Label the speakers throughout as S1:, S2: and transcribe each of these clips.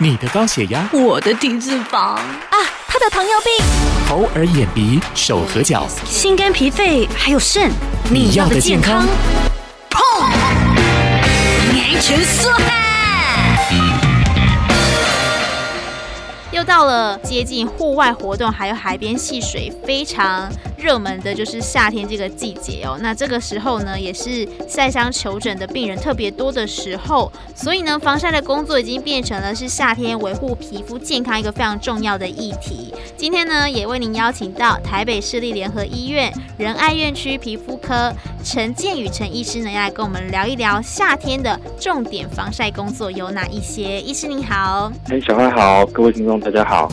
S1: 你的高血压，
S2: 我的体脂肪。啊，
S3: 他的糖尿病，
S1: 头耳眼鼻手和脚，
S2: 心肝脾肺还有肾，你要的健康，砰，年轻说汉。
S4: 又到了接近户外活动，还有海边戏水非常热门的，就是夏天这个季节哦。那这个时候呢，也是晒伤求诊的病人特别多的时候，所以呢，防晒的工作已经变成了是夏天维护皮肤健康一个非常重要的议题。今天呢，也为您邀请到台北市立联合医院仁爱院区皮肤科陈建宇陈医师呢，要来跟我们聊一聊夏天的重点防晒工作有哪一些。医师您好，
S5: 哎，小花好，各位听众。大家好。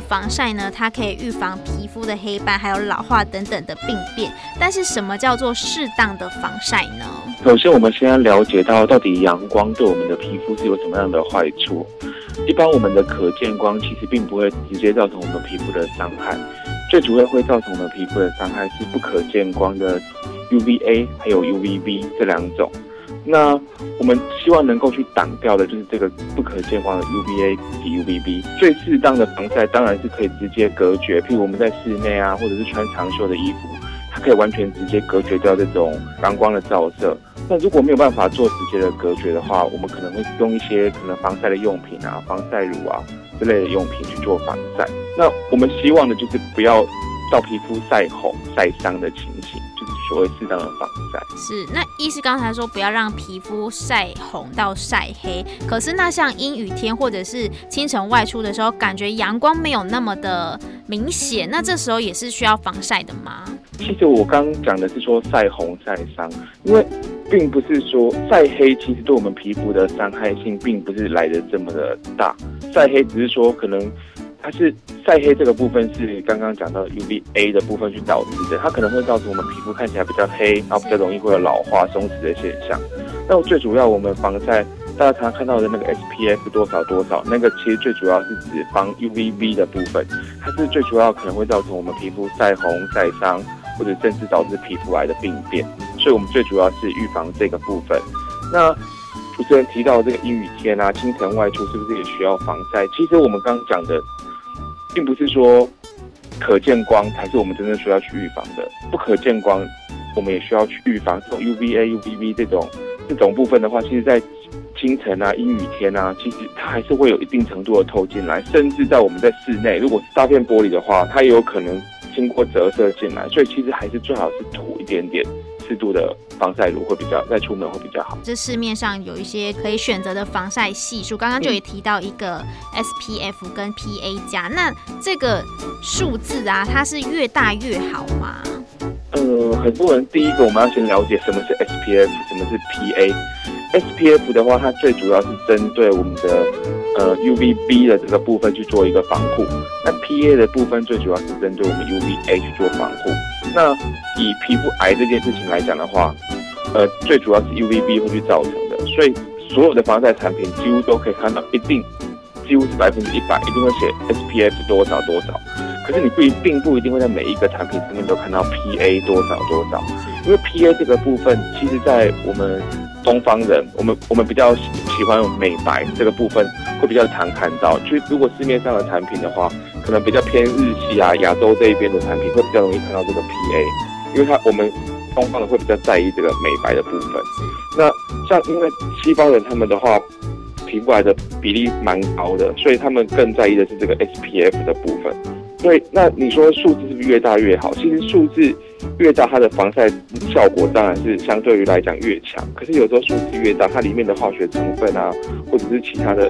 S4: 防晒呢，它可以预防皮肤的黑斑，还有老化等等的病变。但是，什么叫做适当的防晒呢？
S5: 首先，我们先要了解到，到底阳光对我们的皮肤是有什么样的坏处？一般我们的可见光其实并不会直接造成我们皮肤的伤害，最主要会造成我们皮肤的伤害是不可见光的 UVA 还有 UVB 这两种。那我们希望能够去挡掉的就是这个不可见光的 UVA 及 UVB。最适当的防晒当然是可以直接隔绝，譬如我们在室内啊，或者是穿长袖的衣服，它可以完全直接隔绝掉这种阳光的照射。那如果没有办法做直接的隔绝的话，我们可能会用一些可能防晒的用品啊、防晒乳啊之类的用品去做防晒。那我们希望的就是不要到皮肤晒红、晒伤的情形，所谓适当的防晒。
S4: 是，那医师刚才说不要让皮肤晒红到晒黑，可是那像阴雨天或者是清晨外出的时候，感觉阳光没有那么的明显，那这时候也是需要防晒的吗？
S5: 其实我刚讲的是说晒红晒伤，因为并不是说晒黑，其实对我们皮肤的伤害性并不是来的这么的大。晒黑只是说可能它是晒黑这个部分是刚刚讲到 UVA 的部分去导致的，它可能会造成我们皮肤看起来比较黑，然后比较容易会有老化松弛的现象。那最主要我们防晒，大家常常看到的那个 SPF 多少多少，那个其实最主要是指防 UVB 的部分，它是最主要可能会造成我们皮肤晒红晒伤。或者甚至导致皮肤癌的病变，所以我们最主要是预防这个部分。那主持人提到这个阴雨天啊，清晨外出是不是也需要防晒？其实我们刚刚讲的，并不是说可见光才是我们真正需要去预防的，不可见光我们也需要去预防。这种 UVA、UVB 这种这种部分的话，其实在清晨啊、阴雨天啊，其实它还是会有一定程度的透进来，甚至在我们在室内，如果是大片玻璃的话，它也有可能。经过折射进来，所以其实还是最好是涂一点点适度的防晒乳会比较，再出门会比较好。
S4: 这市面上有一些可以选择的防晒系数，刚刚就也提到一个 SPF 跟 PA 加，那这个数字啊，它是越大越好吗？
S5: 呃，很多人第一个我们要先了解什么是 SPF，什么是 PA。SPF 的话，它最主要是针对我们的呃 UVB 的这个部分去做一个防护。那 PA 的部分最主要是针对我们 UVA 去做防护。那以皮肤癌这件事情来讲的话，呃，最主要是 UVB 会去造成的。所以所有的防晒产品几乎都可以看到，一定几乎是百分之一百一定会写 SPF 多少多少。可是你不一并不一定会在每一个产品上面都看到 PA 多少多少，因为 PA 这个部分，其实在我们东方人，我们我们比较喜欢美白这个部分，会比较常看到。就如果市面上的产品的话，可能比较偏日系啊、亚洲这一边的产品，会比较容易看到这个 PA，因为它我们东方人会比较在意这个美白的部分。那像因为西方人他们的话，皮肤癌的比例蛮高的，所以他们更在意的是这个 SPF 的部分。对，那你说数字是不是越大越好？其实数字越大，它的防晒效果当然是相对于来讲越强。可是有时候数字越大，它里面的化学成分啊，或者是其他的，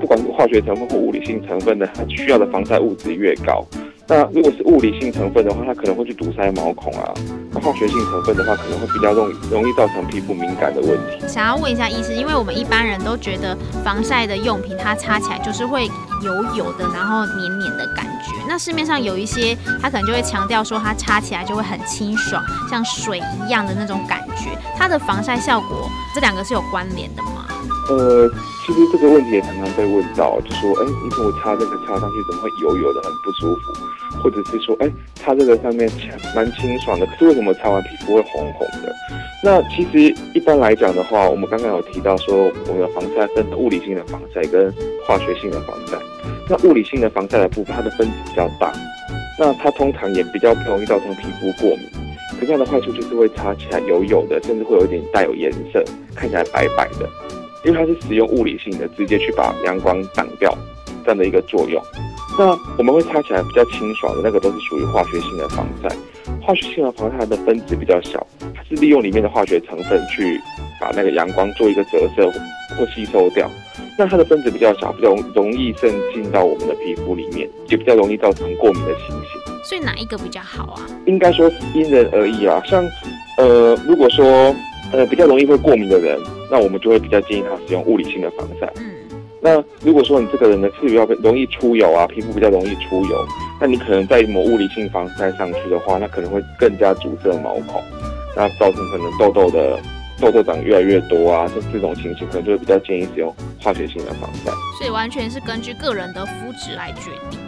S5: 不管是化学成分或物理性成分的，它需要的防晒物质越高。那如果是物理性成分的话，它可能会去堵塞毛孔啊。化学性成分的话，可能会比较容容易造成皮肤敏感的问题。
S4: 想要问一下医师，因为我们一般人都觉得防晒的用品，它擦起来就是会油油的，然后黏黏的感觉。那市面上有一些，它可能就会强调说，它擦起来就会很清爽，像水一样的那种感觉。它的防晒效果，这两个是有关联的吗？
S5: 呃，其实这个问题也常常被问到，就说，哎，你怎么擦这个擦上去怎么会油油的，很不舒服？或者是说，哎，擦这个上面蛮清爽的，可是为什么擦完皮肤会红红的？那其实一般来讲的话，我们刚刚有提到说，我们的防晒分物理性的防晒跟化学性的防晒。那物理性的防晒的部分，它的分子比较大，那它通常也比较不容易造成皮肤过敏。可这样的坏处就是会擦起来油油的，甚至会有一点带有颜色，看起来白白的。因为它是使用物理性的，直接去把阳光挡掉这样的一个作用。那我们会擦起来比较清爽的那个，都是属于化学性的防晒。化学性的防晒它的分子比较小，它是利用里面的化学成分去把那个阳光做一个折射或吸收掉。那它的分子比较小，比较容易渗进到我们的皮肤里面，也比较容易造成过敏的情形。
S4: 所以哪一个比较好啊？
S5: 应该说是因人而异啊。像呃，如果说呃比较容易会过敏的人，那我们就会比较建议他使用物理性的防晒。嗯。那如果说你这个人呢是比较容易出油啊，皮肤比较容易出油，那你可能在抹物理性防晒上去的话，那可能会更加阻塞毛孔，那造成可能痘痘的痘痘长越来越多啊，这这种情形可能就会比较建议使用化学性的防晒。
S4: 所以完全是根据个人的肤质来决定。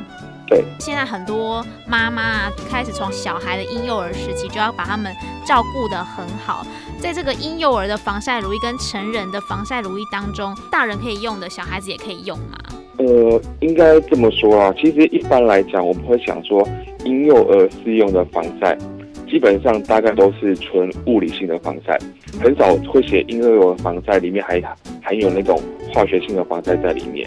S5: 对，
S4: 现在很多妈妈啊，开始从小孩的婴幼儿时期就要把他们照顾得很好。在这个婴幼儿的防晒乳液跟成人的防晒乳液当中，大人可以用的，小孩子也可以用吗？
S5: 呃，应该这么说啊。其实一般来讲，我们会想说，婴幼儿适用的防晒，基本上大概都是纯物理性的防晒，很少会写婴幼儿防晒里面还含有那种化学性的防晒在里面。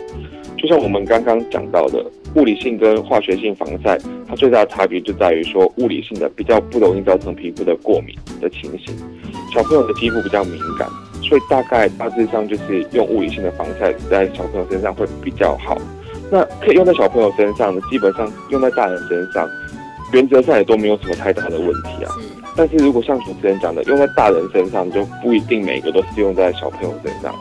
S5: 就像我们刚刚讲到的。物理性跟化学性防晒，它最大的差别就在于说，物理性的比较不容易造成皮肤的过敏的情形。小朋友的肌肤比较敏感，所以大概大致上就是用物理性的防晒在小朋友身上会比较好。那可以用在小朋友身上的，基本上用在大人身上，原则上也都没有什么太大的问题啊。但是如果像主持人讲的，用在大人身上，就不一定每个都适用在小朋友身上。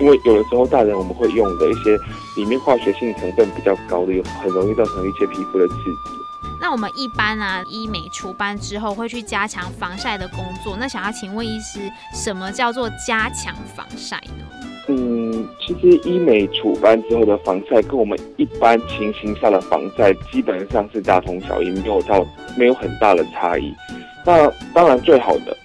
S5: 因为有的时候大人我们会用的一些里面化学性成分比较高的，有很容易造成一些皮肤的刺激。
S4: 那我们一般啊，医美除斑之后会去加强防晒的工作。那想要请问医师，什么叫做加强防晒呢？
S5: 其实医美除斑之后的防晒跟我们一般情形下的防晒基本上是大同小异，没有到没有很大的差异。那当然最好的，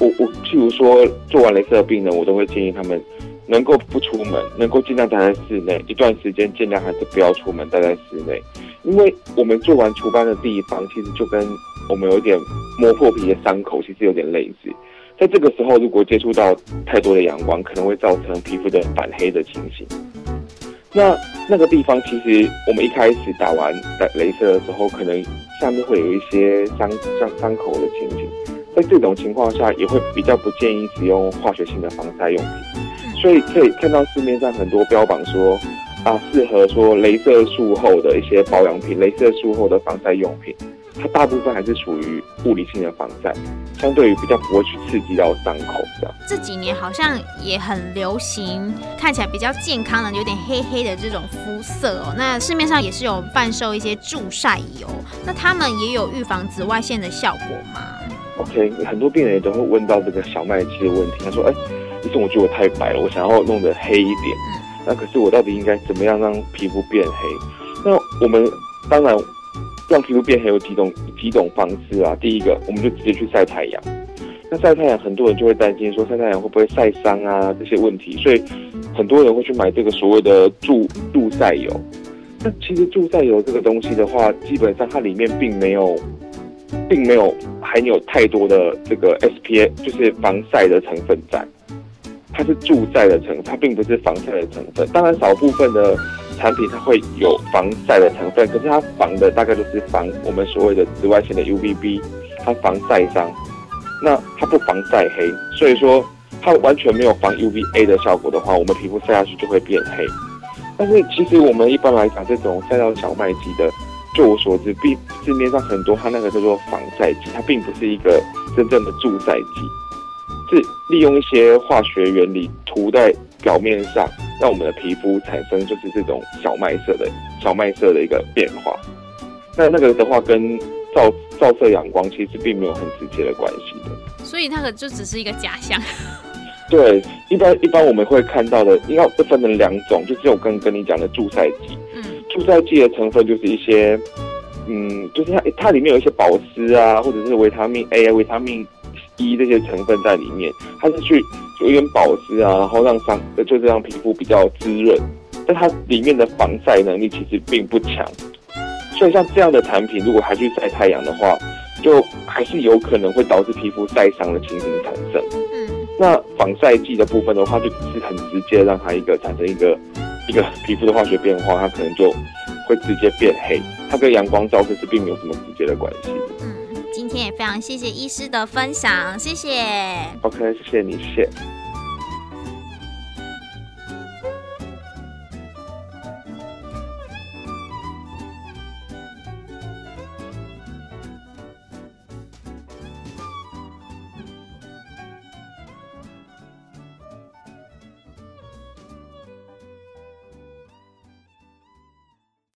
S5: 我我譬如说做完雷射的病人，我都会建议他们。能够不出门，能够尽量待在室内，一段时间尽量还是不要出门，待在室内。因为我们做完除斑的地方，其实就跟我们有点磨破皮的伤口，其实有点类似。在这个时候，如果接触到太多的阳光，可能会造成皮肤的反黑的情形。那那个地方，其实我们一开始打完雷射的时候，可能下面会有一些伤伤伤口的情形。在这种情况下，也会比较不建议使用化学性的防晒用品。所以可以看到市面上很多标榜说，啊，适合说镭射术后的一些保养品、镭射术后的防晒用品，它大部分还是属于物理性的防晒，相对于比较不会去刺激到伤口这样。
S4: 这几年好像也很流行，看起来比较健康的，有点黑黑的这种肤色哦。那市面上也是有贩售一些助晒油，那他们也有预防紫外线的效果吗
S5: ？OK，很多病人也都会问到这个小麦肌的问题，他说，哎。医生我觉得我太白了，我想要弄得黑一点。那可是我到底应该怎么样让皮肤变黑？那我们当然让皮肤变黑有几种几种方式啊。第一个，我们就直接去晒太阳。那晒太阳，很多人就会担心说晒太阳会不会晒伤啊这些问题，所以很多人会去买这个所谓的助助晒油。那其实助晒油这个东西的话，基本上它里面并没有并没有含有太多的这个 SPF，就是防晒的成分在。它是助晒的成分，它并不是防晒的成分。当然，少部分的产品它会有防晒的成分，可是它防的大概就是防我们所谓的紫外线的 UVB，它防晒伤。那它不防晒黑，所以说它完全没有防 UVA 的效果的话，我们皮肤晒下去就会变黑。但是其实我们一般来讲，这种晒到小麦肌的，就我所知，并市面上很多它那个叫做防晒剂，它并不是一个真正的助晒剂。是利用一些化学原理涂在表面上，让我们的皮肤产生就是这种小麦色的小麦色的一个变化。那那个的话，跟照照射阳光其实并没有很直接的关系的。
S4: 所以那个就只是一个假象。
S5: 对，一般一般我们会看到的，应该会分成两种，就是我刚跟你讲的助晒剂。
S4: 嗯，
S5: 助晒剂的成分就是一些，嗯，就是它它里面有一些保湿啊，或者是维他命 A 啊、维他命 E 这些成分在里面，它是去有一点保湿啊，然后让伤，就是让皮肤比较滋润，但它里面的防晒能力其实并不强，所以像这样的产品，如果还去晒太阳的话，就还是有可能会导致皮肤晒伤的情形产生。
S4: 嗯，
S5: 那防晒剂的部分的话，就只是很直接让它一个产生一个一个皮肤的化学变化，它可能就会直接变黑，它跟阳光照射是并没有什么直接的
S4: 关系。也非常谢谢医师的分享，谢谢。
S5: OK，谢谢你，谢。